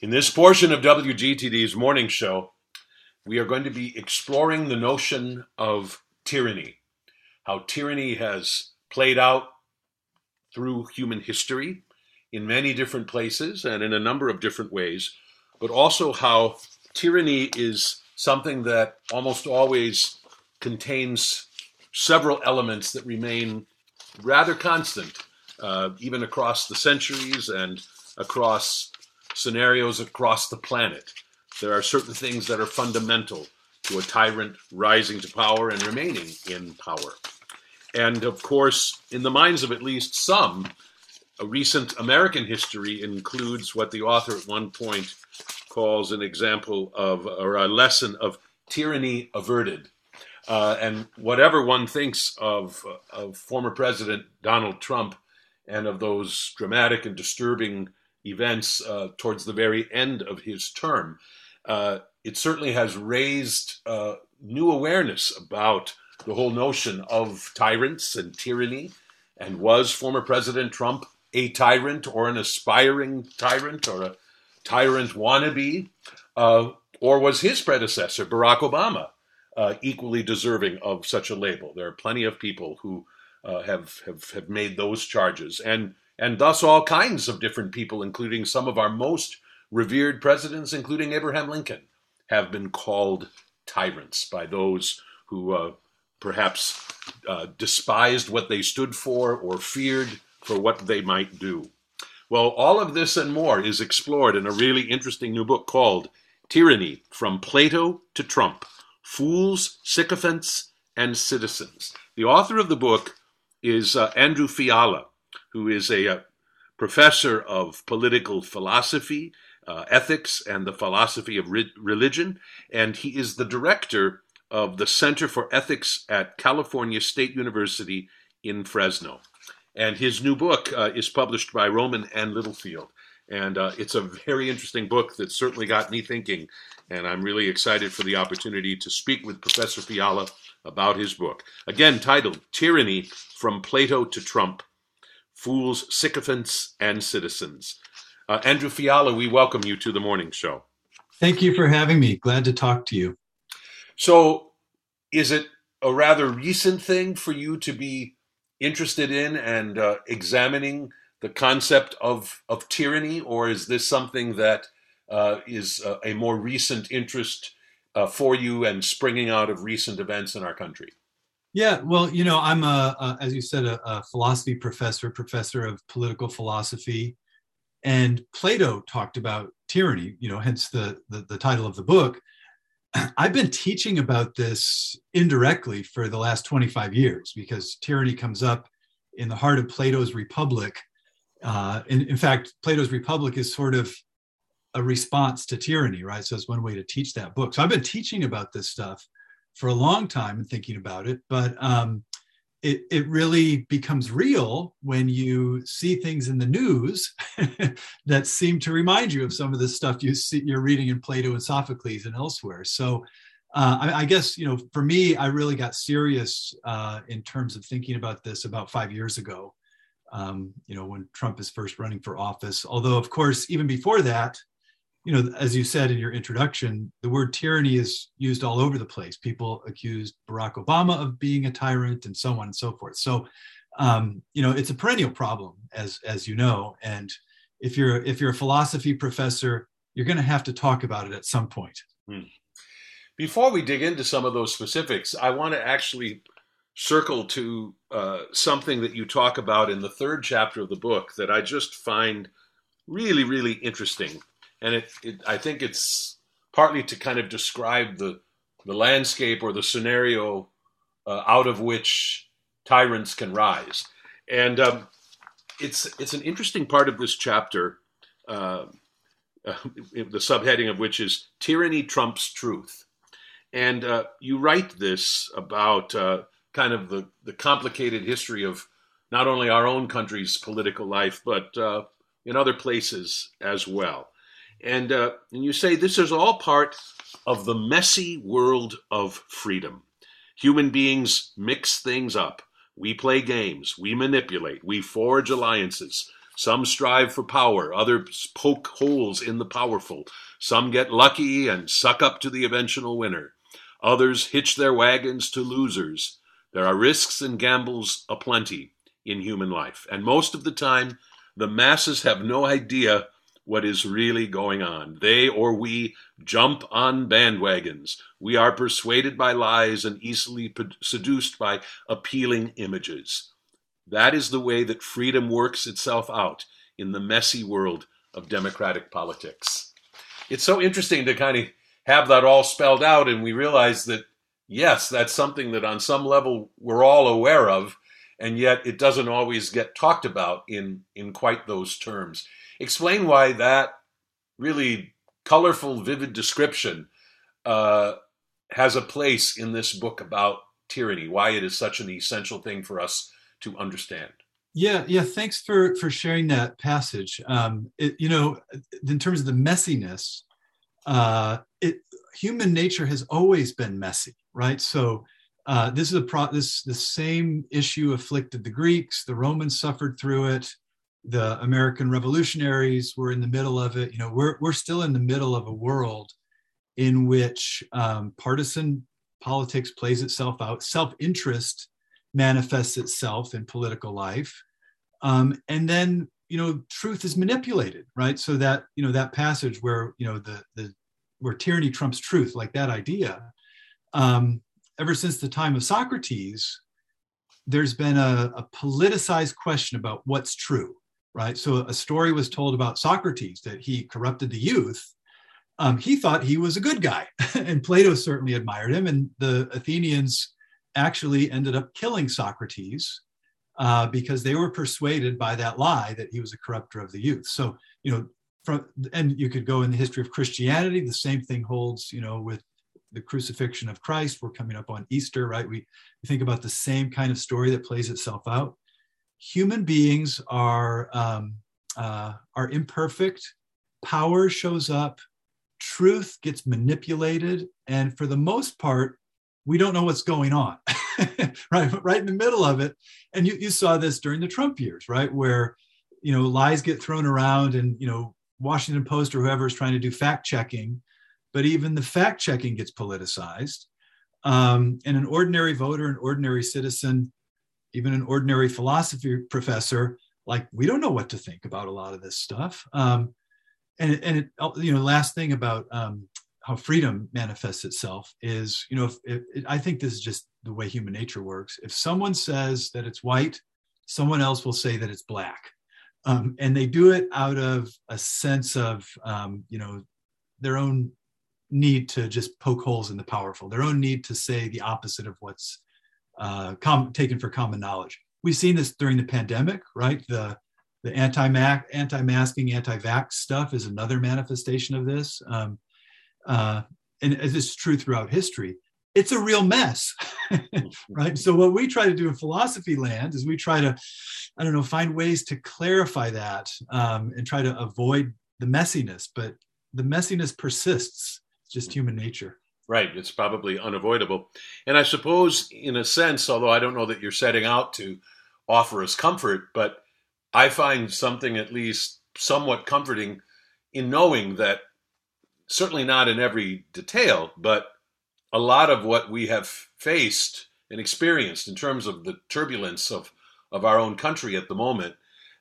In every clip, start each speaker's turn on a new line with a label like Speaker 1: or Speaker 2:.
Speaker 1: In this portion of WGTD's morning show, we are going to be exploring the notion of tyranny, how tyranny has played out through human history in many different places and in a number of different ways, but also how tyranny is something that almost always contains several elements that remain rather constant, uh, even across the centuries and across scenarios across the planet. There are certain things that are fundamental to a tyrant rising to power and remaining in power. And of course, in the minds of at least some, a recent American history includes what the author at one point calls an example of, or a lesson of tyranny averted. Uh, and whatever one thinks of, of former President Donald Trump and of those dramatic and disturbing events uh, towards the very end of his term, uh, it certainly has raised uh, new awareness about the whole notion of tyrants and tyranny. And was former President Trump a tyrant or an aspiring tyrant or a tyrant wannabe? Uh, or was his predecessor, Barack Obama, uh, equally deserving of such a label? There are plenty of people who uh, have, have, have made those charges. And, and thus, all kinds of different people, including some of our most revered presidents, including Abraham Lincoln, have been called tyrants by those who uh, perhaps uh, despised what they stood for or feared for what they might do. Well, all of this and more is explored in a really interesting new book called Tyranny From Plato to Trump Fools, Sycophants, and Citizens. The author of the book is uh, Andrew Fiala, who is a, a uh, professor of political philosophy, uh, ethics, and the philosophy of re- religion, and he is the director of the Center for Ethics at California State University in Fresno. And his new book uh, is published by Rowman and Littlefield. And uh, it's a very interesting book that certainly got me thinking. And I'm really excited for the opportunity to speak with Professor Fiala about his book. Again, titled Tyranny From Plato to Trump Fools, Sycophants, and Citizens. Uh, Andrew Fiala, we welcome you to the morning show.
Speaker 2: Thank you for having me. Glad to talk to you.
Speaker 1: So, is it a rather recent thing for you to be interested in and uh, examining the concept of, of tyranny, or is this something that uh, is a, a, more recent interest uh, for you and springing out of recent events in our country?
Speaker 2: Yeah, well, you know, I'm a, a as you said, a, a, philosophy professor, professor of political philosophy, and Plato talked about tyranny. You know, hence the, the, the title of the book. I've been teaching about this indirectly for the last 25 years because tyranny comes up in the heart of Plato's Republic. Uh, in, in fact, Plato's Republic is sort of a response to tyranny, right? So it's one way to teach that book. So I've been teaching about this stuff for a long time and thinking about it, but um, it, it really becomes real when you see things in the news that seem to remind you of some of the stuff you see, you're reading in Plato and Sophocles and elsewhere. So uh, I, I, guess, you know, for me, I really got serious uh, in terms of thinking about this about five years ago, um, you know, when Trump is first running for office. Although, of course, even before that, you know, as you said in your introduction, the word tyranny is used all over the place. People accused Barack Obama of being a tyrant and so on and so forth. So, um, you know, it's a perennial problem, as as you know. And if you're if you're a philosophy professor, you're going to have to talk about it at some point. Hmm.
Speaker 1: Before we dig into some of those specifics, I want to actually circle to uh, something that you talk about in the third chapter of the book that I just find really, really interesting and it, it I think it's partly to kind of describe the the landscape or the scenario uh, out of which tyrants can rise. And um, it's it's an interesting part of this chapter, uh, uh, the subheading of which is "Tyranny Trumps Truth," and uh, you write this about uh, kind of the the complicated history of not only our own country's political life, but uh, in other places as well. And, uh, and you say this is all part of the messy world of freedom. Human beings mix things up. We play games, we manipulate, we forge alliances. Some strive for power, others poke holes in the powerful. Some get lucky and suck up to the eventual winner. Others hitch their wagons to losers. There are risks and gambles aplenty in human life, and most of the time, the masses have no idea what is really going on. They or we jump on bandwagons. We are persuaded by lies and easily seduced by appealing images. That is the way that freedom works itself out in the messy world of democratic politics. It's so interesting to kind of have that all spelled out, and we realize that, yes, that's something that on some level we're all aware of, and yet it doesn't always get talked about in, in quite those terms. Explain why that really colorful, vivid description uh, has a place in this book about tyranny, why it is such an essential thing for us to understand.
Speaker 2: Yeah, yeah. Thanks for for sharing that passage. Um, it, you know, in terms of the messiness, uh, it human nature has always been messy, right? So uh, this is a pro- this the same issue afflicted the Greeks. The Romans suffered through it. The American revolutionaries were in the middle of it. You know, we're we're still in the middle of a world in which um, partisan politics plays itself out. Self interest manifests itself in political life um, and then you know truth is manipulated right so that you know that passage where you know the the where tyranny trumps truth like that idea um, ever since the time of socrates there's been a, a politicized question about what's true right so a story was told about socrates that he corrupted the youth um, he thought he was a good guy and plato certainly admired him and the athenians actually ended up killing Socrates uh, because they were persuaded by that lie that he was a corrupter of the youth. So, you know, from and you could go in the history of Christianity. The same thing holds, you know, with the crucifixion of Christ. We're coming up on Easter, right? We, we think about the same kind of story that plays itself out. Human beings are um, uh, are imperfect. Power shows up. Truth gets manipulated, and for the most part, we don't know what's going on, right? Right in the middle of it. And you, you saw this during the Trump years, right? Where, you know, lies get thrown around and, you know, Washington Post or whoever is trying to do fact checking, but even the fact checking gets politicized. Um, and an ordinary voter, an ordinary citizen, even an ordinary philosophy professor, like we don't know what to think about a lot of this stuff. Um, and and it, you know, last thing about um, how freedom manifests itself is you know if, if, i think this is just the way human nature works if someone says that it's white someone else will say that it's black um, and they do it out of a sense of um, you know their own need to just poke holes in the powerful their own need to say the opposite of what's uh, com- taken for common knowledge we've seen this during the pandemic right the the anti-mask anti-masking anti-vax stuff is another manifestation of this um, uh, and as is true throughout history, it's a real mess, right? So what we try to do in philosophy land is we try to, I don't know, find ways to clarify that um, and try to avoid the messiness. But the messiness persists. Just human nature.
Speaker 1: Right. It's probably unavoidable. And I suppose, in a sense, although I don't know that you're setting out to offer us comfort, but I find something at least somewhat comforting in knowing that certainly not in every detail, but a lot of what we have faced and experienced in terms of the turbulence of, of our own country at the moment,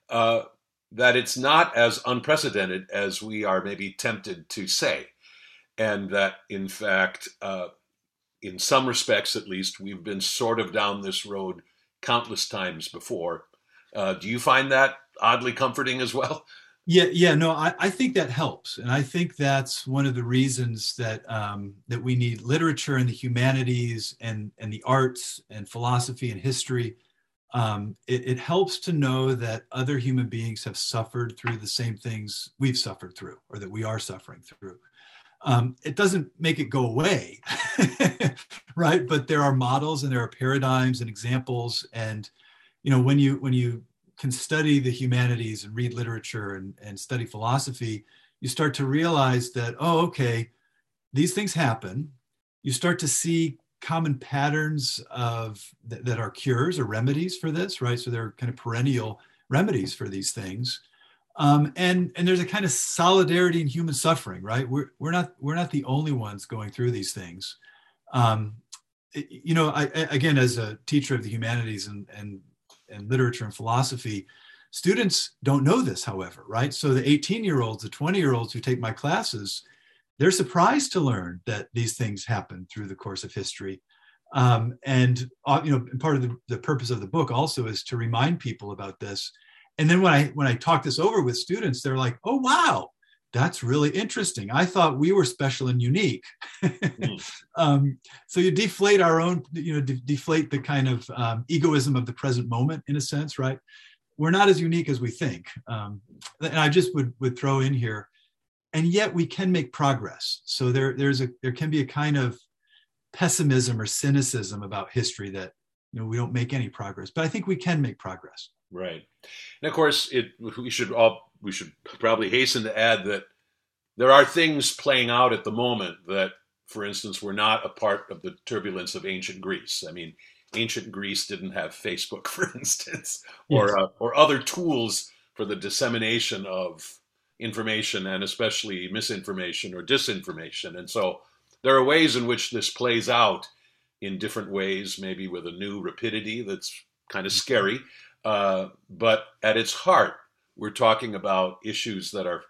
Speaker 1: uh, that it's not as unprecedented as we are maybe tempted to say. And that, in fact, uh, in some respects at least, we've been sort of down this road countless times before. Uh, do you find that oddly comforting as well?
Speaker 2: Yeah, yeah, no, I, I think that helps, and I think that's one of the reasons that um, that we need literature and the humanities and and the arts and philosophy and history. Um, it, it, helps to know that other human beings have suffered through the same things we've suffered through, or that we are suffering through. Um, it doesn't make it go away, right? But there are models and there are paradigms and examples, and you know when you when you can study the humanities and read literature and, and study philosophy, you start to realize that, oh, okay, these things happen. You start to see common patterns of th- that are cures or remedies for this, right? So they're kind of perennial remedies for these things. Um, and and there's a kind of solidarity in human suffering, right? We're we're not we're not the only ones going through these things. Um, you know, I, again, as a teacher of the humanities and and and literature and philosophy, students don't know this, however, right? So the 18 year olds, the 20 year olds who take my classes, they're surprised to learn that these things happen through the course of history. Um, and uh, you know, part of the, the purpose of the book also is to remind people about this and then when I when I talk this over with students, they're like, "Oh wow, that's really interesting. I thought we were special and unique." mm. um, so you deflate our own, you know, de- deflate the kind of um, egoism of the present moment in a sense, right? We're not as unique as we think. Um, and I just would would throw in here, and yet we can make progress. So there there's a there can be a kind of pessimism or cynicism about history that you know we don't make any progress, but I think we can make progress.
Speaker 1: Right, and of course, it we should all we should probably hasten to add that there are things playing out at the moment that, for instance, were not a part of the turbulence of ancient Greece. I mean, ancient Greece didn't have Facebook, for instance, or yes. uh, or other tools for the dissemination of information and especially misinformation or disinformation. And so there are ways in which this plays out in different ways, maybe with a new rapidity that's kind of scary. Uh, but at its heart, we're talking about issues that are,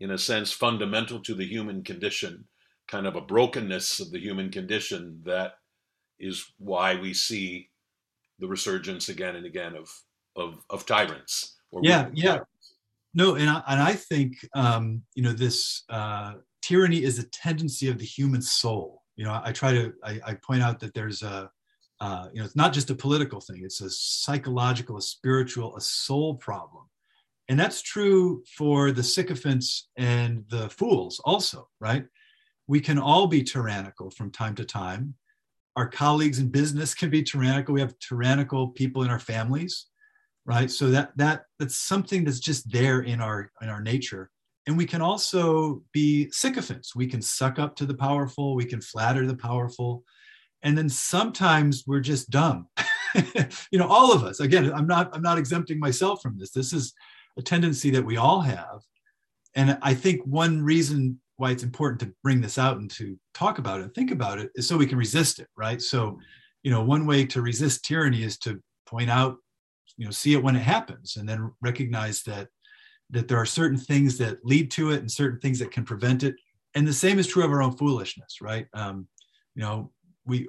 Speaker 1: in a sense, fundamental to the human condition, kind of a brokenness of the human condition that is why we see the resurgence again and again of of, of tyrants.
Speaker 2: yeah, yeah. Tyrants. No, and I, and I think um, you know this uh, tyranny is a tendency of the human soul. You know, I, I try to I, I, point out that there's a uh, you know, it's not just a political thing, it's a psychological, a spiritual, a soul problem. And that's true for the sycophants and the fools also, right? We can all be tyrannical from time to time. Our colleagues in business can be tyrannical. We have tyrannical people in our families, right? So that that that's something that's just there in our in our nature. And we can also be sycophants. We can suck up to the powerful. We can flatter the powerful and then sometimes we're just dumb. You know all of us again i'm not i'm not exempting myself from this. This is a tendency that we all have. And i think one reason why it's important to bring this out and to talk about it and think about it is so we can resist it right? So you know one way to resist tyranny is to point out you know see it when it happens and then recognize that that there are certain things that lead to it and certain things that can prevent it. And the same is true of our own foolishness right? Um, you know we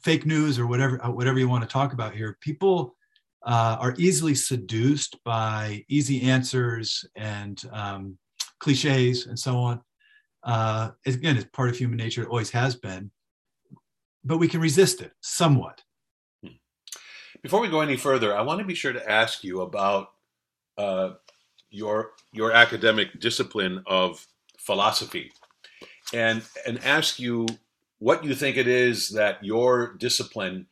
Speaker 2: fake news or whatever uh, whatever you want to talk about here people uh, are easily seduced by easy answers and um, cliches and so on. Uh, again it's part of human nature. It always has been but we can resist it somewhat.
Speaker 1: Before we go any further i want to be sure to ask you about uh, your your academic discipline of philosophy and and ask you what you think it is that your discipline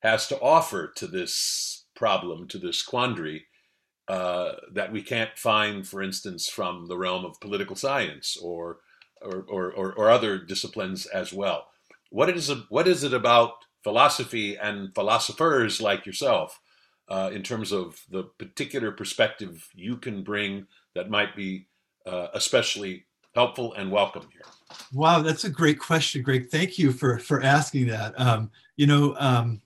Speaker 1: has to offer to this problem, to this quandary, uh, that we can't find, for instance, from the realm of political science or or, or, or, other disciplines as well. What is, what is it about philosophy and philosophers like yourself uh, in terms of the particular perspective you can bring that might be uh, especially helpful and welcome here?
Speaker 2: Wow, that's a great question, Greg. Thank you for for asking that. Um, you know, um,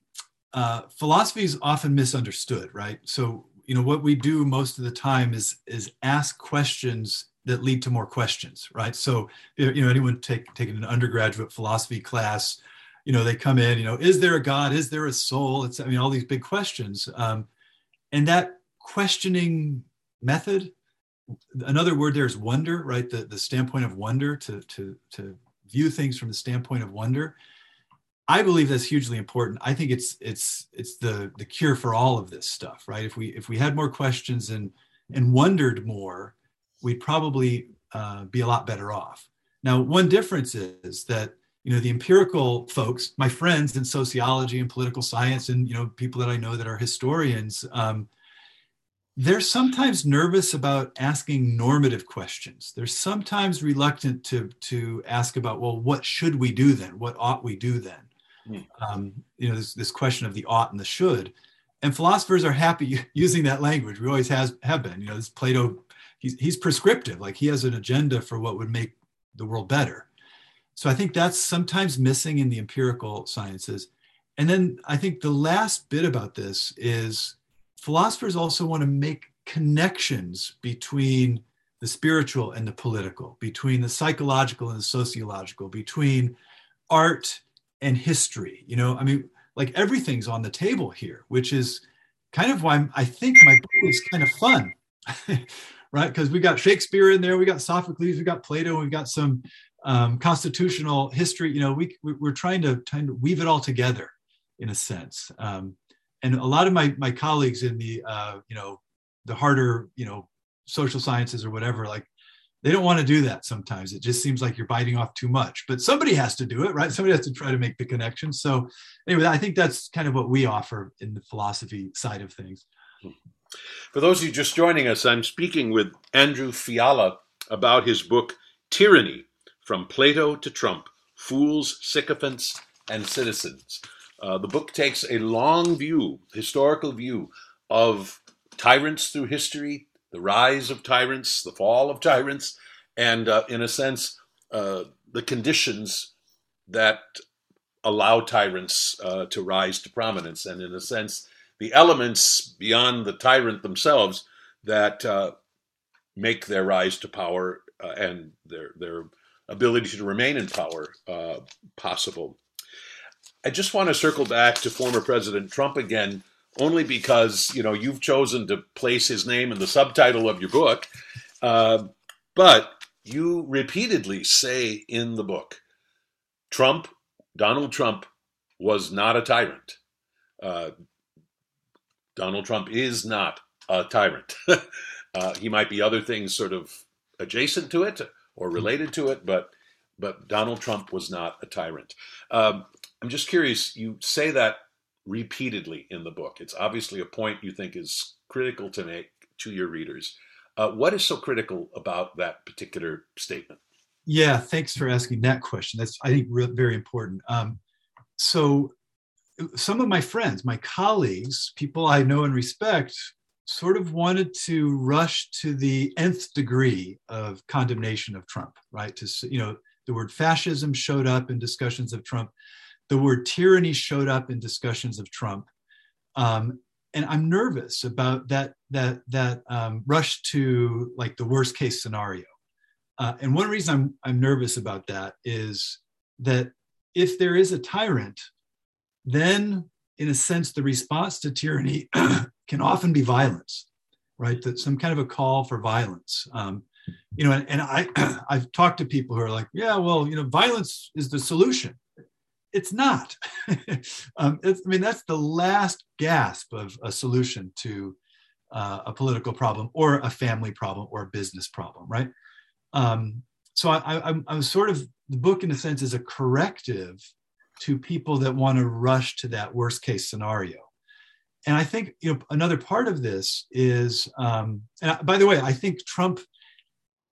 Speaker 2: uh, philosophy is often misunderstood, right? So, you know, what we do most of the time is is ask questions that lead to more questions, right? So, you know, anyone take taking an undergraduate philosophy class, you know, they come in, you know, is there a God? Is there a soul? It's I mean, all these big questions, um, and that questioning method another word there is wonder, right? The, the standpoint of wonder to, to, to view things from the standpoint of wonder. I believe that's hugely important. I think it's it's it's the the cure for all of this stuff, right? If we if we had more questions and and wondered more, we'd probably uh, be a lot better off. Now, one difference is that you know the empirical folks, my friends in sociology and political science, and you know people that I know that are historians, um, they're sometimes nervous about asking normative questions. They're sometimes reluctant to, to ask about, well, what should we do then? What ought we do then? Mm. Um, you know, this, this question of the ought and the should. and philosophers are happy using that language. We always has have been. You know, this Plato, he's he's prescriptive. Like he has an agenda for what would make the world better. So I think that's sometimes missing in the empirical sciences. And then I think the last bit about this is philosophers also want to make connections between the spiritual and the political, between the psychological and the sociological, between art and history. You know, I mean, like everything's on the table here, which is kind of why I think my book is kind of fun, right? Because we got Shakespeare in there, we got Sophocles, we got Plato, we've got some um, constitutional history. You know, we we're trying to trying to weave it all together in a sense. Um, and a lot of my my colleagues in the uh, you know the harder you know social sciences or whatever like they don't want to do that sometimes. It just seems like you're biting off too much. But somebody has to do it right? Somebody has to try to make the connection. So anyway i think that's kind of what we offer in the philosophy side of things.
Speaker 1: For those of you just joining us i'm speaking with andrew fiala about his book tyranny from plato to trump fools sycophants and citizens uh, the book takes a long view historical view of tyrants through history the rise of tyrants, the fall of tyrants, and uh, in a sense, uh, the conditions that allow tyrants uh, to rise to prominence, and in a sense, the elements beyond the tyrant themselves that uh, make their rise to power and their their ability to remain in power possible. I just want to circle back to former President Trump again only because you know you've chosen to place his name in the subtitle of your book. Uh, but you repeatedly say in the book, Trump, Donald Trump, was not a tyrant. Uh, Donald Trump is not a tyrant. uh, he might be other things sort of adjacent to it or related to it, but but Donald Trump was not a tyrant. Um, I'm just curious. You say that repeatedly in the book. It's obviously a point you think is critical to make to your readers. Uh, what is so critical about that particular statement?
Speaker 2: Yeah, thanks for asking that question. That's I think re- very important. Um, so, some of my friends, my colleagues, people I know and respect, sort of wanted to rush to the nth degree of condemnation of Trump. Right? To you know, the word fascism showed up in discussions of Trump the word tyranny showed up in discussions of Trump. Um, and I'm nervous about that that that um, rush to like the worst case scenario. Uh, and one reason I'm I'm nervous about that is that if there is a tyrant, then in a sense the response to tyranny can often be violence, right? That some kind of a call for violence. Um, you know, and, and I I've talked to people who are like, yeah, well, you know, violence is the solution it's not. um, it's, I mean, that's the last gasp of a solution to uh, a political problem or a family problem or a business problem, right? Um, so I, I, I'm sort of the book, in a sense, is a corrective to people that want to rush to that worst case scenario. And I think you know another part of this is, um, and by the way, I think Trump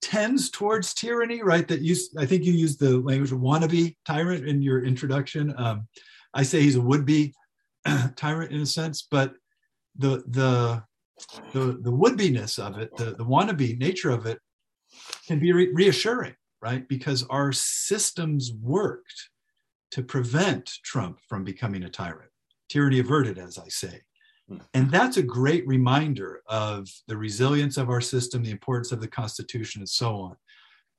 Speaker 2: tends towards tyranny, right? That you, I think you used the language of wannabe tyrant in your introduction. Um, I say he's a would-be tyrant in a sense, but the the the the would-be-ness of it, the the wannabe nature of it, can be re- reassuring, right? Because our systems worked to prevent Trump from becoming a tyrant. Tyranny averted, as I say. And that's a great reminder of the resilience of our system, the importance of the Constitution, and so on.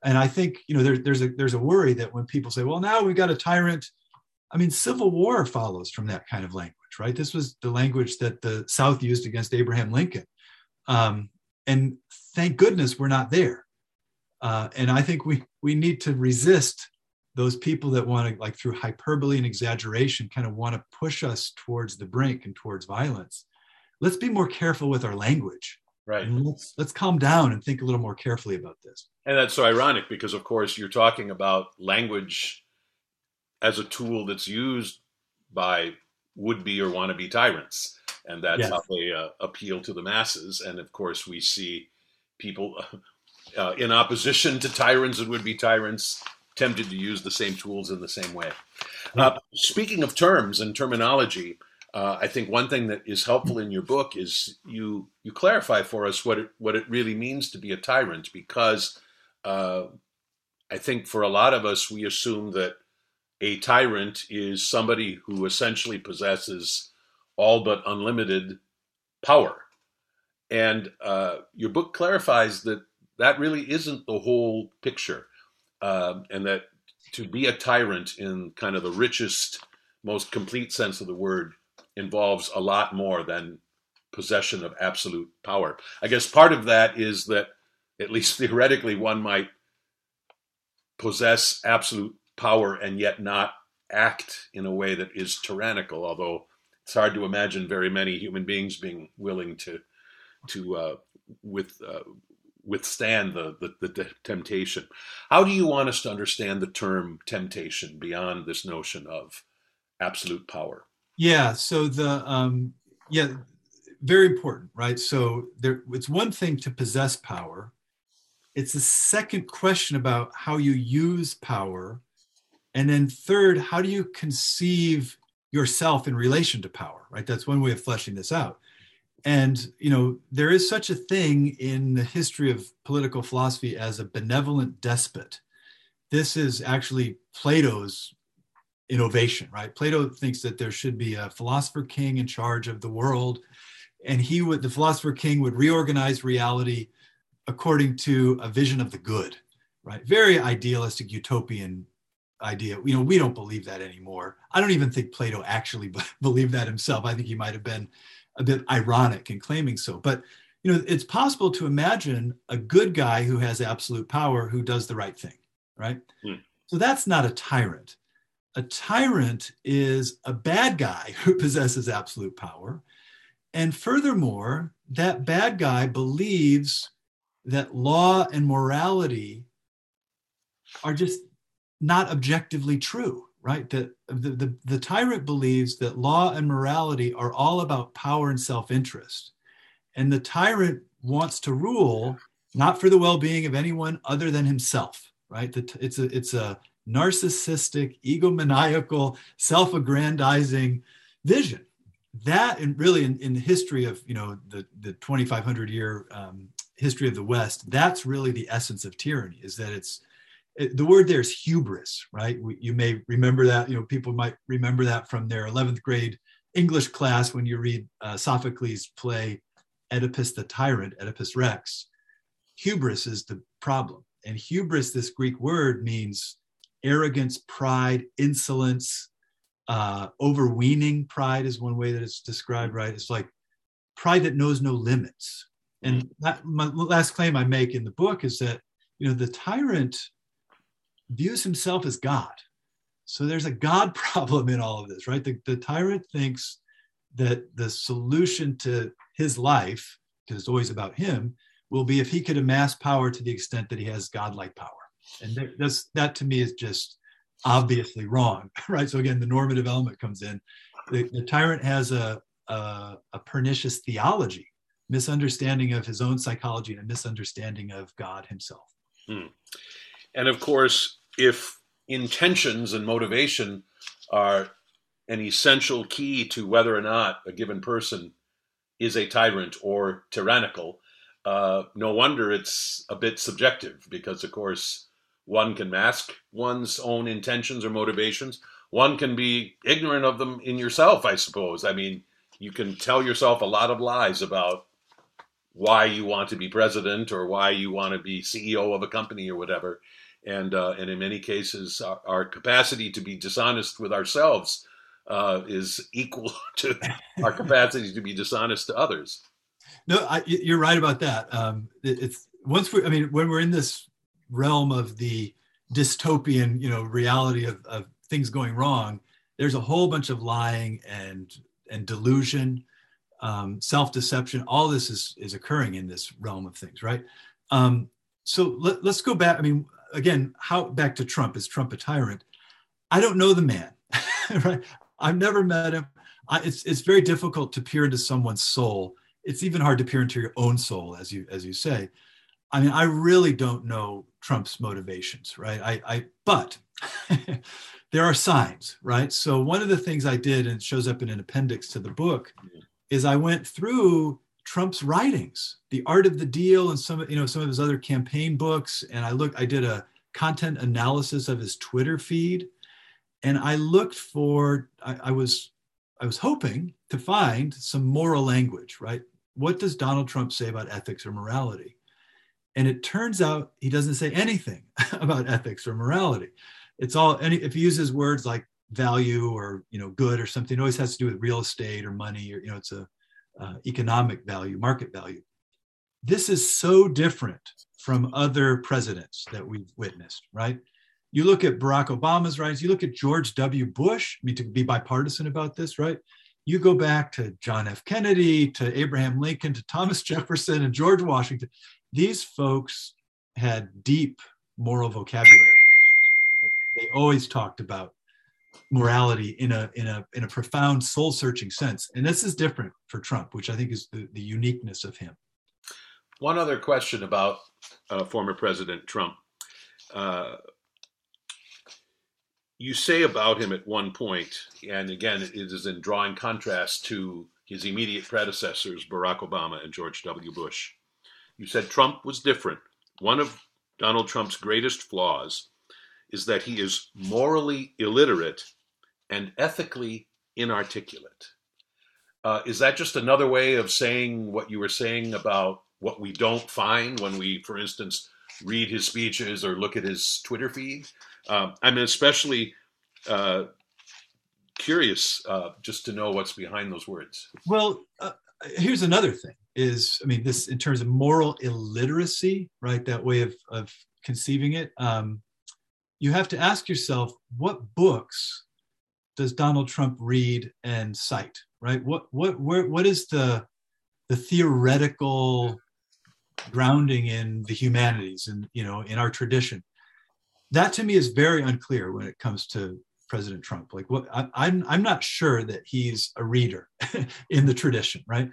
Speaker 2: And I think you know there, there's a there's a worry that when people say, "Well, now we've got a tyrant," I mean, civil war follows from that kind of language, right? This was the language that the South used against Abraham Lincoln, um, and thank goodness we're not there. Uh, and I think we we need to resist those people that want to like through hyperbole and exaggeration kind of want to push us towards the brink and towards violence let's be more careful with our language.
Speaker 1: Right.
Speaker 2: And let's let's calm down and think a little more carefully about this.
Speaker 1: And that's so ironic because of course you're talking about language as a tool that's used by would-be or wannabe tyrants and that's yes. how they uh, appeal to the masses. And of course we see people uh, in opposition to tyrants and would-be tyrants tempted to use the same tools in the same way. Uh, speaking of terms and terminology, uh, I think one thing that is helpful in your book is you you clarify for us what it what it really means to be a tyrant because uh, I think for a lot of us we assume that a tyrant is somebody who essentially possesses all but unlimited power, and uh, your book clarifies that that really isn't the whole picture, um, and that to be a tyrant in kind of the richest, most complete sense of the word involves a lot more than possession of absolute power. I guess part of that is that, at least theoretically, one might possess absolute power and yet not act in a way that is tyrannical, although it's hard to imagine very many human beings being willing to to uh, with uh, withstand the, the, the temptation. How do you want us to understand the term temptation beyond this notion of absolute power?
Speaker 2: Yeah. So the um, yeah, very important, right? So there, it's one thing to possess power. It's the second question about how you use power, and then third, how do you conceive yourself in relation to power? Right. That's one way of fleshing this out. And you know, there is such a thing in the history of political philosophy as a benevolent despot. This is actually Plato's innovation, right? Plato thinks that there should be a philosopher king in charge of the world, and he would, the philosopher king would reorganize reality according to a vision of the good, right? Very idealistic, utopian idea. You know, we don't believe that anymore. I don't even think Plato actually believed that himself. I think he might have been a bit ironic in claiming so. But you know, it's possible to imagine a good guy who has absolute power who does the right thing, right? Mm. So that's not a tyrant a tyrant is a bad guy who possesses absolute power. And furthermore, that bad guy believes that law and morality are just not objectively true, right? That the, the, the tyrant believes that law and morality are all about power and self interest. And the tyrant wants to rule not for the well being of anyone other than himself, right? It's a, it's a narcissistic, egomaniacal, self-aggrandizing vision. That, and really, in, in, the history of you know the the 2,500 year um, history of the West, that's really the essence of tyranny. Is that it's it, the word there is hubris, right? We, you may remember that. You know, people might remember that from their 11th grade English class when you read uh, Sophocles' play Oedipus the Tyrant, Oedipus Rex. Hubris is the problem, and hubris, this Greek word, means arrogance, pride, insolence, uh, overweening pride is one way that it's described, right? It's like pride that knows no limits. And that, my last claim I make in the book is that, you know, the tyrant views himself as God. So there's a God problem in all of this, right? The, the tyrant thinks that the solution to his life, because it's always about him, will be if he could amass power to the extent that he has godlike power and that's that to me is just obviously wrong right so again the normative element comes in the, the tyrant has a, a, a pernicious theology misunderstanding of his own psychology and a misunderstanding of god himself hmm.
Speaker 1: and of course if intentions and motivation are an essential key to whether or not a given person is a tyrant or tyrannical uh, no wonder it's a bit subjective because, of course, one can mask one's own intentions or motivations. One can be ignorant of them in yourself, I suppose. I mean, you can tell yourself a lot of lies about why you want to be president or why you want to be CEO of a company or whatever. And uh, and in many cases, our, our, capacity to be dishonest with ourselves uh, is equal to our capacity to be dishonest to others.
Speaker 2: No, I, you're right about that. Um, it, it's once we, I mean, when we're in this realm of the dystopian, you know, reality of, of things going wrong, there's a whole bunch of lying and and delusion, um, self-deception. All this is is occurring in this realm of things, right? Um, so let, let's go back. I mean, again, how back to Trump? Is Trump a tyrant? I don't know the man, right? I've never met him. I, it's it's very difficult to peer into someone's soul. It's even hard to peer into your own soul, as you as you say. I mean, I really don't know Trump's motivations, right? I, I but there are signs, right? So one of the things I did, and it shows up in an appendix to the book, is I went through Trump's writings, The Art of the Deal, and some, you know, some of his other campaign books. And I looked, I did a content analysis of his Twitter feed, and I looked for, I, I was, I was hoping to find some moral language, right? What does Donald Trump say about ethics or morality? And it turns out he doesn't say anything about ethics or morality. It's all, any, if he uses words like value or you know good or something, it always has to do with real estate or money or you know it's a uh, economic value, market value. This is so different from other presidents that we've witnessed, right? You look at Barack Obama's rise, you look at George W. Bush, I mean, to be bipartisan about this, right? You go back to John F. Kennedy, to Abraham Lincoln, to Thomas Jefferson, and George Washington. These folks had deep moral vocabulary. They always talked about morality in a in a in a profound soul searching sense. And this is different for trump which i think is the, the uniqueness of him.
Speaker 1: One other question about uh, former president trump. Uh, you say about him at one point and again it is in drawing contrast to his immediate predecessors barack obama and george w. Bush. You said trump was different. One of donald trump's greatest flaws is that he is morally illiterate and ethically inarticulate. Uh, is that just another way of saying what you were saying about what we don't find when we, for instance, read his speeches or look at his Twitter feed? Um, I'm especially uh, curious uh, just to know what's behind those words.
Speaker 2: Well, uh, here's another thing: is I mean, this in terms of moral illiteracy, right? That way of of conceiving it. Um, you have to ask yourself what books does Donald Trump read and cite? Right? What what where, what is the the theoretical grounding in the humanities and you know in our tradition? That to me is very unclear when it comes to President Trump. Like what I, I'm I'm not sure that he's a reader in the tradition, right?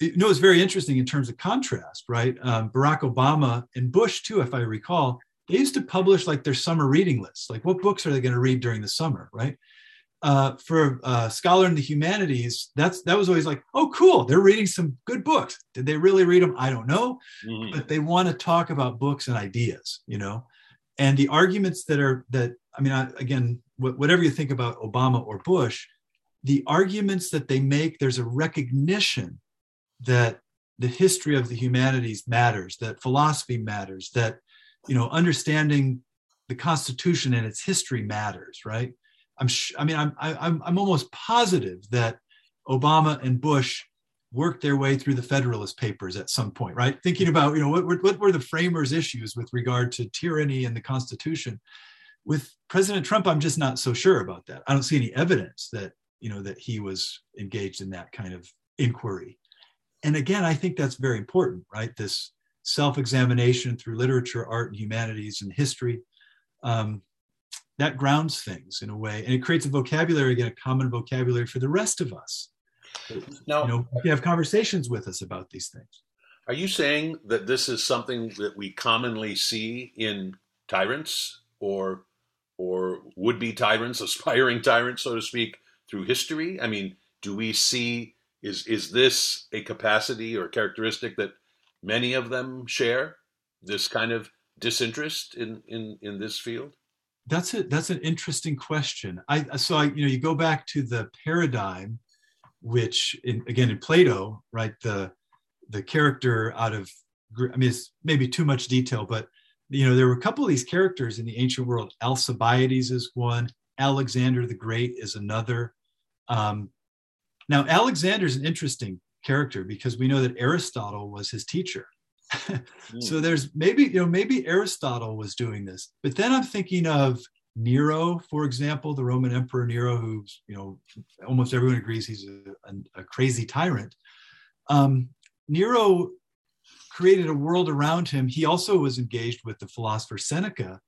Speaker 2: You know, it's very interesting in terms of contrast, right? Um, Barack Obama and Bush too, if I recall, they used to publish like their summer reading lists. Like, what books are they going to read during the summer, right? uh, for a scholar in the humanities, that's that was always like, oh, cool, they're reading some good books. Did they really read them? I don't know, mm-hmm. but they want to talk about books and ideas, you know. And the arguments that are that I mean, I, again, wh- whatever you think about Obama or Bush, the arguments that they make, there's a recognition that the history of the humanities matters, that philosophy matters, that you know, understanding the Constitution and its history matters, right? I'm sh- I mean, I'm, I'm, I'm almost positive that Obama and Bush worked their way through the Federalist Papers at some point, right? Thinking about, you know, what, what were the framers' issues with regard to tyranny and the Constitution. With President Trump, I'm just not so sure about that. I don't see any evidence that, you know, that he was engaged in that kind of inquiry. And again, I think that's very important, right? This self-examination through literature, art, and humanities and history. Um, that grounds things in a way. And it creates a vocabulary again a common vocabulary for the rest of us. Now you know you have conversations with us about these things.
Speaker 1: are you saying that this is something that we commonly see in tyrants or or would be tyrants aspiring tyrants so to speak through history? I mean do we see is is this a capacity or characteristic that many of them share this kind of disinterest in in in this field
Speaker 2: that's a that's an interesting question. I so I you know you go back to the paradigm, which in, again in Plato, right? The the character out of I mean it's maybe too much detail, but you know there were a couple of these characters in the ancient world. Alcibiades is one. Alexander the Great is another. Um, now Alexander is an interesting character because we know that Aristotle was his teacher. So there's maybe you know maybe aristotle was doing this but then i'm thinking of nero for example the roman emperor nero who's you know almost everyone agrees he's a, a, a crazy tyrant. Um, nero created a world around him. He also was engaged with the philosopher seneca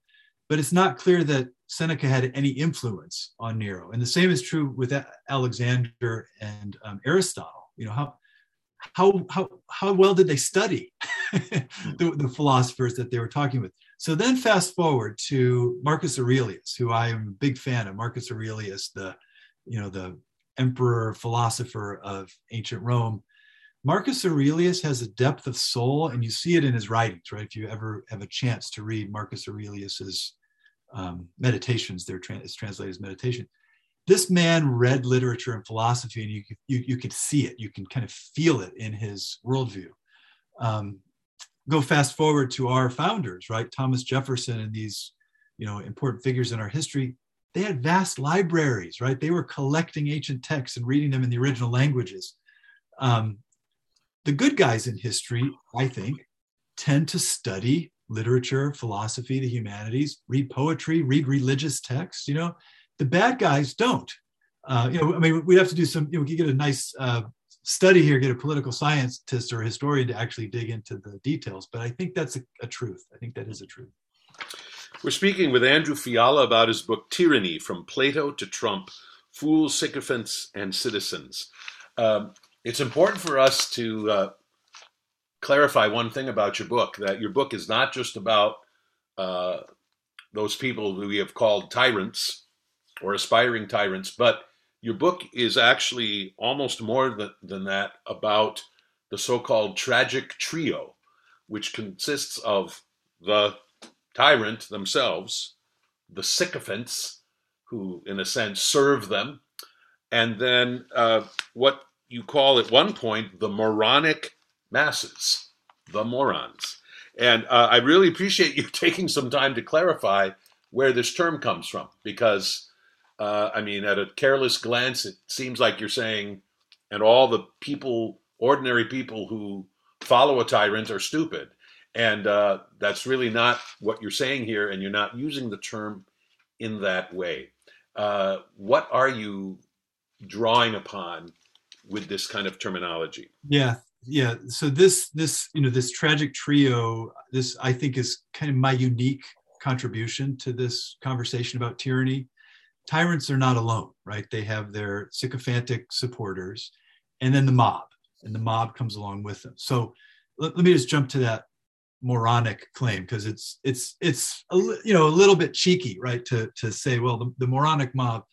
Speaker 2: but it's not clear that seneca had any influence on nero. And the same is true with alexander and um, aristotle. You know how how how how well did they study the, the, philosophers that they were talking with So then fast forward to Marcus Aurelius, who I am a big fan of. Marcus Aurelius, the you know the emperor philosopher of ancient Rome. Marcus Aurelius has a depth of soul, and you see it in his writings, right? If you ever have a chance to read Marcus Aurelius's um, meditations, they're tra- it's translated as meditation. This man read literature and philosophy, and you, you, you can see it. You can kind of feel it in his worldview. Um, go fast forward to our founders, right? Thomas Jefferson and these, you know, important figures in our history. They had vast libraries, right? They were collecting ancient texts and reading them in the original languages. Um, the good guys in history, I think, tend to study literature, philosophy, the humanities, read poetry, read religious texts. You know, the bad guys don't. Uh, you know, I mean, we'd have to do some. You know, we could get a nice uh, study here, get a political scientist or a historian to actually dig into the details. But I think that's a, a truth. I think that is a truth.
Speaker 1: We're speaking with Andrew Fiala about his book Tyranny: From Plato to Trump: Fools, Sycophants, and Citizens. Um, it's important for us to uh, clarify one thing about your book that your book is not just about uh, those people we have called tyrants or aspiring tyrants, but your book is actually almost more than, than that about the so called tragic trio, which consists of the tyrant themselves, the sycophants, who, in a sense, serve them, and then uh, what you call at one point the moronic masses, the morons. And uh, I really appreciate you taking some time to clarify where this term comes from, because uh, I mean, at a careless glance, it seems like you're saying, and all the people, ordinary people who follow a tyrant are stupid. And uh, that's really not what you're saying here, and you're not using the term in that way. Uh, what are you drawing upon with this kind of terminology?
Speaker 2: Yeah, yeah. So this, this, you know, this tragic trio, this I think is kind of my unique contribution to this conversation about tyranny tyrants are not alone, right? They have their sycophantic supporters and then the mob, and the mob comes along with them. So let, let me just jump to that moronic claim because it's it's it's a, you know a little bit cheeky, right? To to say, well, the, the moronic mob.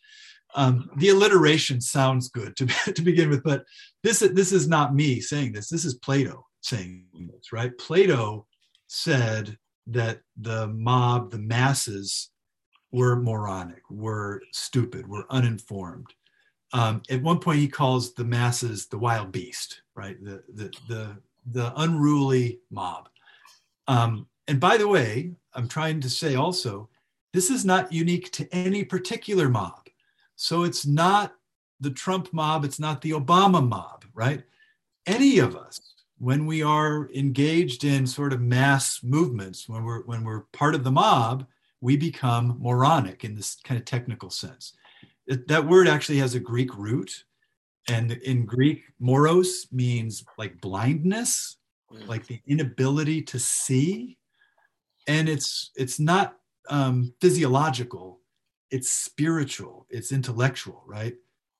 Speaker 2: Um, the alliteration sounds good to, to begin with, but this this is not me saying this. This is Plato saying this, right? Plato said that the mob, the masses, were moronic, we're stupid, we're uninformed. Um, at one point, he calls the masses the wild beast, right? The the the, the unruly mob. Um, and by the way, I'm trying to say also, this is not unique to any particular mob. So it's not the Trump mob, it's not the Obama mob, right? Any of us, when we are engaged in sort of mass movements, when we're when we're part of the mob, we become moronic in this kind of technical sense. It, that word actually has a Greek root. And in Greek, moros means like blindness, mm. like the inability to see. And it's it's not um, physiological, it's spiritual, it's intellectual, right?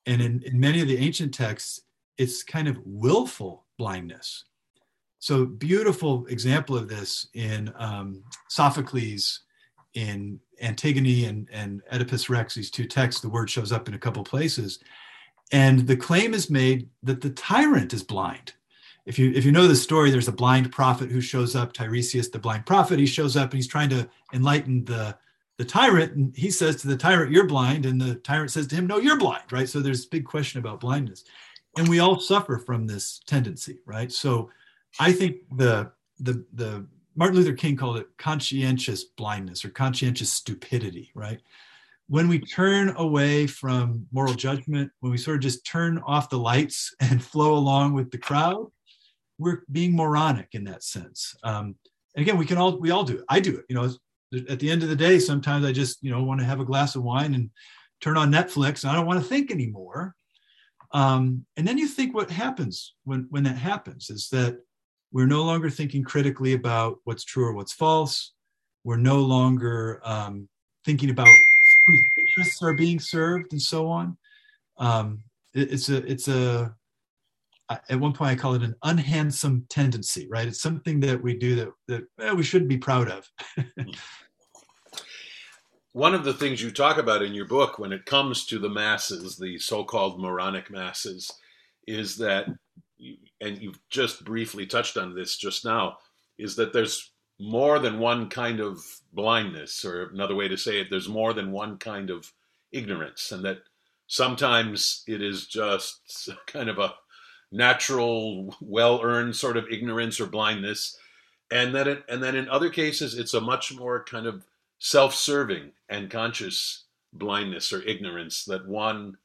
Speaker 2: And in, in many of the ancient texts, it's kind of willful blindness. So beautiful example of this in um, Sophocles' in Antigone and, and Oedipus Rex, these two texts, the word shows up in a couple places. And the claim is made that the tyrant is blind. If you if you know the story, there's a blind prophet who shows up, Tiresias, the blind prophet. He shows up and he's trying to enlighten the the tyrant, and he says to the tyrant, "You're blind," and the tyrant says to him, "No, you're blind." Right. So there's a big question about blindness, and we all suffer from this tendency, right? So I think the the the Martin Luther King called it conscientious blindness or conscientious stupidity, right? When we turn away from moral judgment, when we sort of just turn off the lights and flow along with the crowd, we're being moronic in that sense. Um, and again, we can all we all do it. I do it. You know, at the end of the day, sometimes I just you know want to have a glass of wine and turn on Netflix, and I don't want to think anymore. Um, and then you think what happens when when that happens is that we're no longer thinking critically about what's true or what's false. We're no longer um, thinking about whose interests are being served and so on. Um, it, it's a it's a at one point I call it an unhandsome tendency, right? It's something that we do that that eh, we shouldn't be proud of.
Speaker 1: one of the things you talk about in your book when it comes to the masses, the so-called moronic masses, is that, and you've just briefly touched on this just now, is that there's more than one kind of blindness, or another way to say it, there's more than one kind of ignorance, and that sometimes it is just kind of a natural, well-earned sort of ignorance or blindness, and that it, and then in other cases it's a much more kind of self-serving and conscious blindness or ignorance that one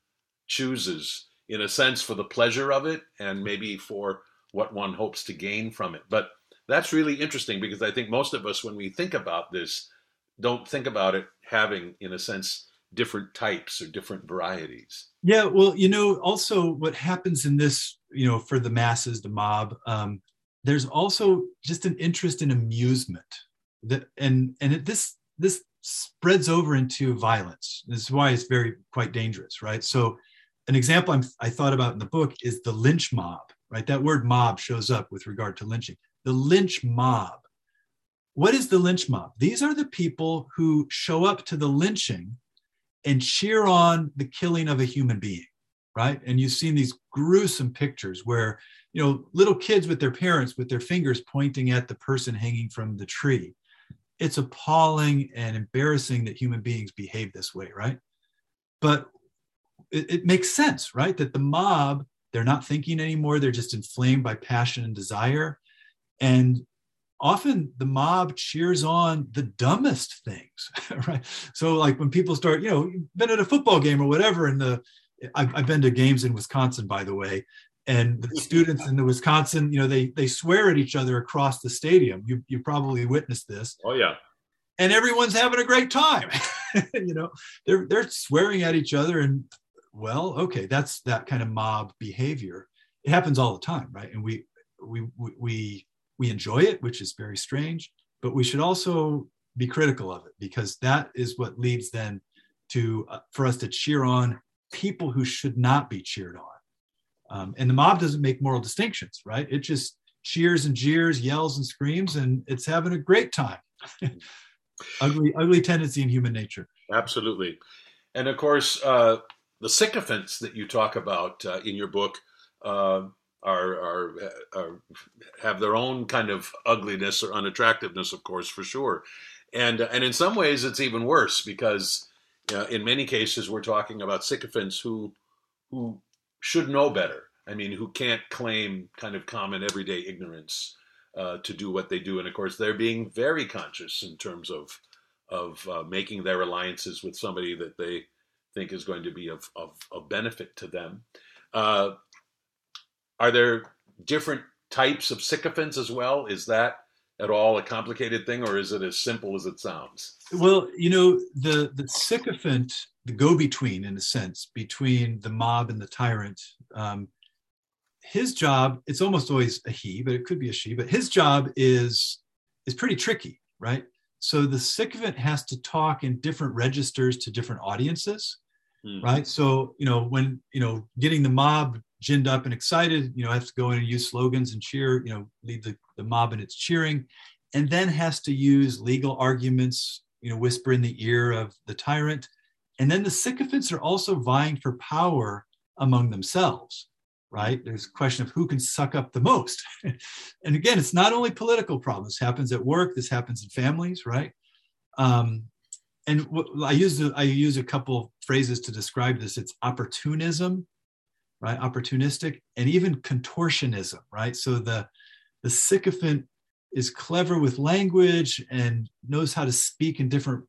Speaker 1: chooses in a sense for the pleasure of it and maybe for what one hopes to gain from it but that's really interesting because i think most of us when we think about this don't think about it having in a sense different types or different varieties
Speaker 2: yeah well you know also what happens in this you know for the masses the mob um, there's also just an interest in amusement that and and it, this this spreads over into violence. This is why it's very quite dangerous, right? So, an example I'm, i thought about in the book is the lynch mob, right? That word mob shows up with regard to lynching. The lynch mob. What is the lynch mob? These are the people who show up to the lynching and cheer on the killing of a human being, right? And you've seen these gruesome pictures where, you know, little kids with their parents with their fingers pointing at the person hanging from the tree it's appalling and embarrassing that human beings behave this way, right? But it, it, makes sense, right? That the mob, they're not thinking anymore, they're just inflamed by passion and desire. And often the mob cheers on the dumbest things, right? So, like when people start, you know, been at a football game or whatever, and the I've, I've been to games in Wisconsin, by the way, and the students in the Wisconsin, you know, they they swear at each other across the stadium. You you probably witnessed this.
Speaker 1: Oh yeah.
Speaker 2: And everyone's having a great time. you know, they're they're swearing at each other, and well, okay, that's that kind of mob behavior. It happens all the time, right? And we we we we enjoy it, which is very strange, but we should also be critical of it because that is what leads then to uh, for us to cheer on people who should not be cheered on um, and the mob doesn't make moral distinctions, right? It just cheers and jeers, yells and screams, and it's having a great time. ugly, ugly tendency in human nature.
Speaker 1: Absolutely. And of course, uh, the sycophants that you talk about uh, in your book uh, are, are, are, have their own kind of ugliness or unattractiveness, of course, for sure. And and in some ways, it's even worse because uh, in many cases we're talking about sycophants who who should know better. I mean, who can't claim kind of common everyday ignorance uh, to do what they do. And of course, they're being very conscious in terms of of uh, making their alliances with somebody that they think is going to be of, of, of benefit to them. Uh, are there different types of sycophants as well? Is that at all a complicated thing, or is it as simple as it sounds?
Speaker 2: Well, you know, the the sycophant the go-between in a sense between the mob and the tyrant um, his job it's almost always a he but it could be a she but his job is is pretty tricky right so the sycophant has to talk in different registers to different audiences mm-hmm. right? So you know when you know getting the mob ginned up and excited you know has to go in and use slogans and cheer you know lead the, the mob in its cheering and then has to use legal arguments you know whisper in the ear of the tyrant. And then the sycophants are also vying for power among themselves, right? There's a question of who can suck up the most. and again, it's not only political problems. This happens at work. This happens in families, right? Um, and I use I use a couple phrases to describe this. It's opportunism, right? Opportunistic, and even contortionism, right? So the the sycophant is clever with language and knows how to speak in different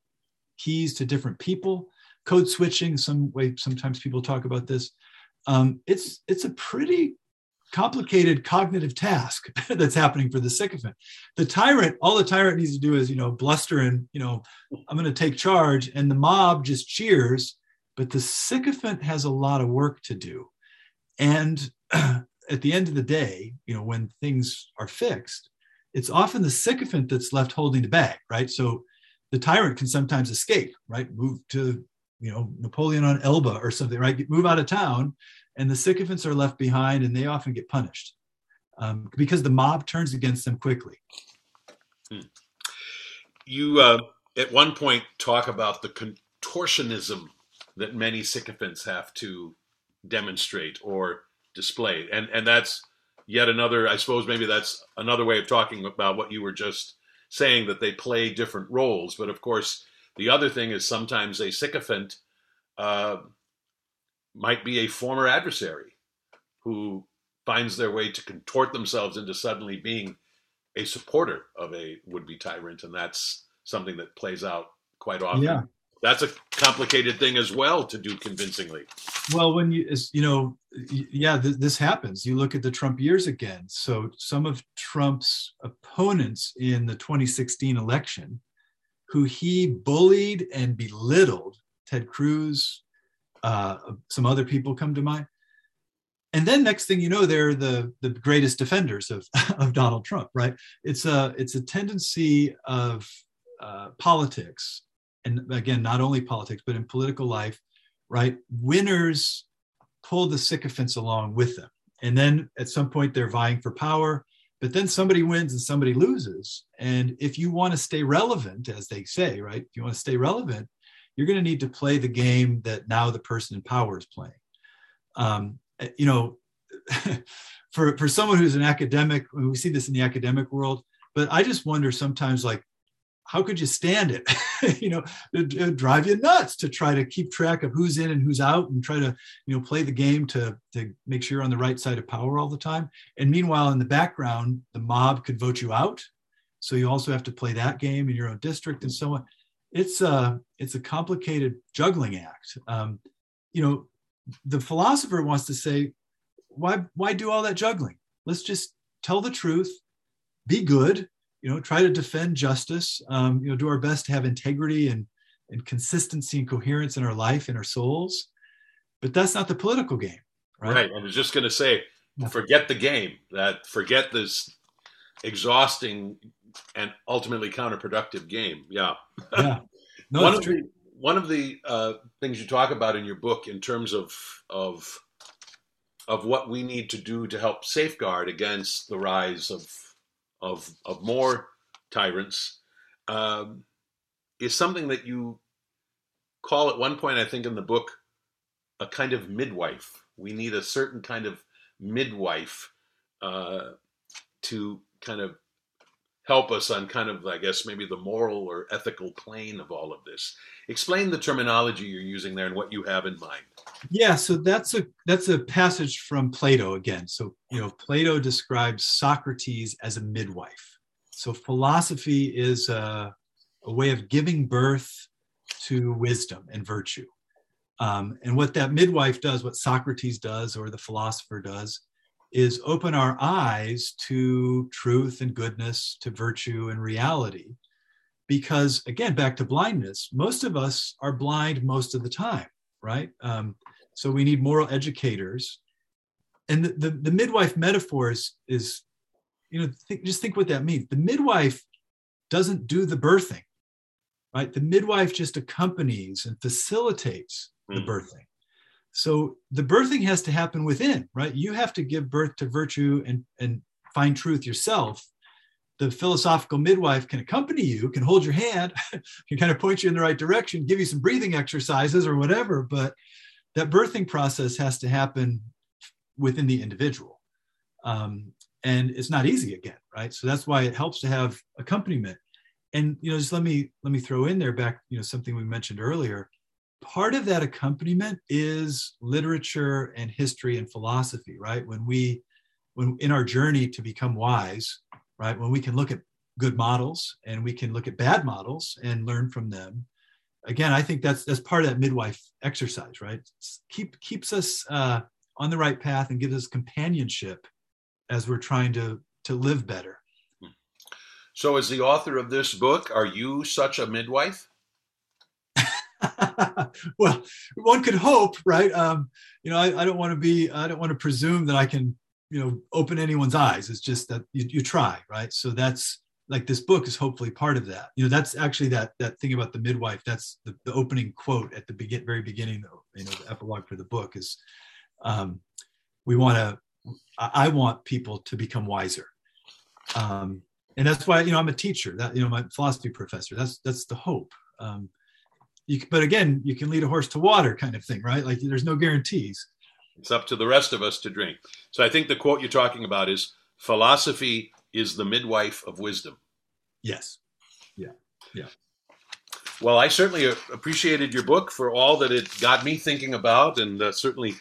Speaker 2: keys to different people, code switching some way sometimes people talk about this um, it's it's a pretty complicated cognitive task that's happening for the sycophant. The tyrant all the tyrant needs to do is you know bluster and you know i'm going to take charge and the mob just cheers but the sycophant has a lot of work to do. And at the end of the day you know when things are fixed it's often the sycophant that's left holding the bag right? So the tyrant can sometimes escape right? Move to you know Napoleon on Elba or something, right? Move out of town, and the sycophants are left behind, and they often get punished um, because the mob turns against them quickly.
Speaker 1: Hmm. You uh, at one point talk about the contortionism that many sycophants have to demonstrate or display, and and that's yet another. I suppose maybe that's another way of talking about what you were just saying that they play different roles. But of course, the other thing is sometimes a sycophant uh, might be a former adversary who finds their way to contort themselves into suddenly being a supporter of a would-be tyrant, and that's something that plays out quite often.
Speaker 2: Yeah.
Speaker 1: That's a complicated thing as well to do convincingly.
Speaker 2: Well, when you, you know, yeah, th- this happens. You look at the Trump years again. So some of Trump's opponents in the 2016 election, who he bullied and belittled, Ted Cruz, uh, some other people come to mind. And then next thing you know, they're the the greatest defenders of of Donald Trump, right? It's a it's a tendency of uh, politics, and again, not only politics, but in political life, right? Winners pull the sycophants along with them, and then at some point they're vying for power. But then somebody wins and somebody loses, and if you want to stay relevant, as they say, right? If you want to stay relevant, you're going to need to play the game that now the person in power is playing. Um, you know, for for someone who's an academic, we see this in the academic world, but I just wonder sometimes, like, how could you stand it? you know, it, it drive you nuts to try to keep track of who's in and who's out, and try to you know play the game to to make sure you're on the right side of power all the time. And meanwhile, in the background, the mob could vote you out, so you also have to play that game in your own district and so on it's a it's a complicated juggling act. Um, you know, the philosopher wants to say, why why do all that juggling? Let's just tell the truth, be good. You know, try to defend justice. Um, you know, do our best to have integrity and and consistency and coherence in our life and our souls. But that's not the political game, right?
Speaker 1: Right. I was just going to say, forget the game. That forget this exhausting and ultimately counterproductive game. Yeah.
Speaker 2: Yeah. No,
Speaker 1: one, of the, one of the uh, things you talk about in your book in terms of of of what we need to do to help safeguard against the rise of of of more tyrants um, is something that you call at one point, I think, in the book, a kind of midwife. We need a certain kind of midwife uh, to kind of help us on kind of, I guess, maybe the moral or ethical plane of all of this. Explain the terminology you're using there and what you have in mind.
Speaker 2: Yeah, so that's a that's a passage from Plato again. So you know, Plato describes Socrates as a midwife. So philosophy is a, a way of giving birth to wisdom and virtue. Um, and what that midwife does, what Socrates does, or the philosopher does, is open our eyes to truth and goodness, to virtue and reality. Because again, back to blindness, most of us are blind most of the time, right? Um, so we need moral educators. And the, the, the midwife metaphor is, is you know, think, just think what that means. The midwife doesn't do the birthing, right? The midwife just accompanies and facilitates mm. the hmm. birthing. So the birthing has to happen within, right? You have to give birth to virtue and, and find truth yourself. The philosophical midwife can accompany you, can hold your hand, can kind of point you in the right direction, give you some breathing exercises or whatever. But that birthing process has to happen within the individual. Um, and it's not easy again, right? So that's why it helps to have accompaniment. And you know, just let me let me throw in there back, you know, something we mentioned earlier part of that accompaniment is literature and history and philosophy right? When we when in our journey to become wise right? When we can look at good models and we can look at bad models and learn from them. Again i think that's that's part of that midwife exercise right? Keep keeps us uh, on the right path and gives us companionship as we're trying to to live better.
Speaker 1: So as the author of this book are you such a midwife
Speaker 2: well, one could hope, right? Um, you know, I, I don't want to be, I don't want to presume that I can, you know, open anyone's eyes. It's just that you, you try, right? So that's like this book is hopefully part of that. You know, that's actually that that thing about the midwife. That's the, the opening quote at the begin, very beginning, though. You know, the epilogue for the book is, um, we want to. I want people to become wiser, um, and that's why you know I'm a teacher. That you know, my philosophy professor. That's that's the hope. Um, you, but again, you can lead a horse to water, kind of thing, right? Like there's no guarantees.
Speaker 1: It's up to the rest of us to drink. So I think the quote you're talking about is philosophy is the midwife of wisdom.
Speaker 2: Yes. Yeah. Yeah.
Speaker 1: Well, I certainly appreciated your book for all that it got me thinking about, and uh, certainly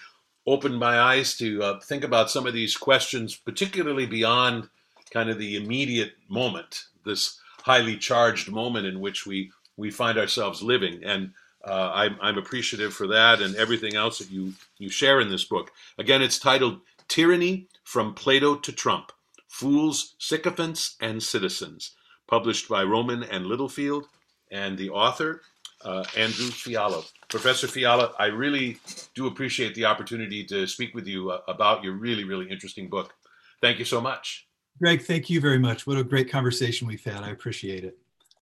Speaker 1: opened my eyes to uh, think about some of these questions, particularly beyond kind of the immediate moment, this highly charged moment in which we we find ourselves living. And uh, I'm, I'm appreciative for that and everything else that you you share in this book. Again, it's titled "Tyranny from Plato to Trump: Fools, Sycophants, and Citizens." published by Rowman and Littlefield, and the author, uh, Andrew Fiala. Professor Fiala, I really do appreciate the opportunity to speak with you uh, about your really, really interesting book. Thank you so much.
Speaker 2: Greg, thank you very much. What a great conversation we've had. I appreciate it.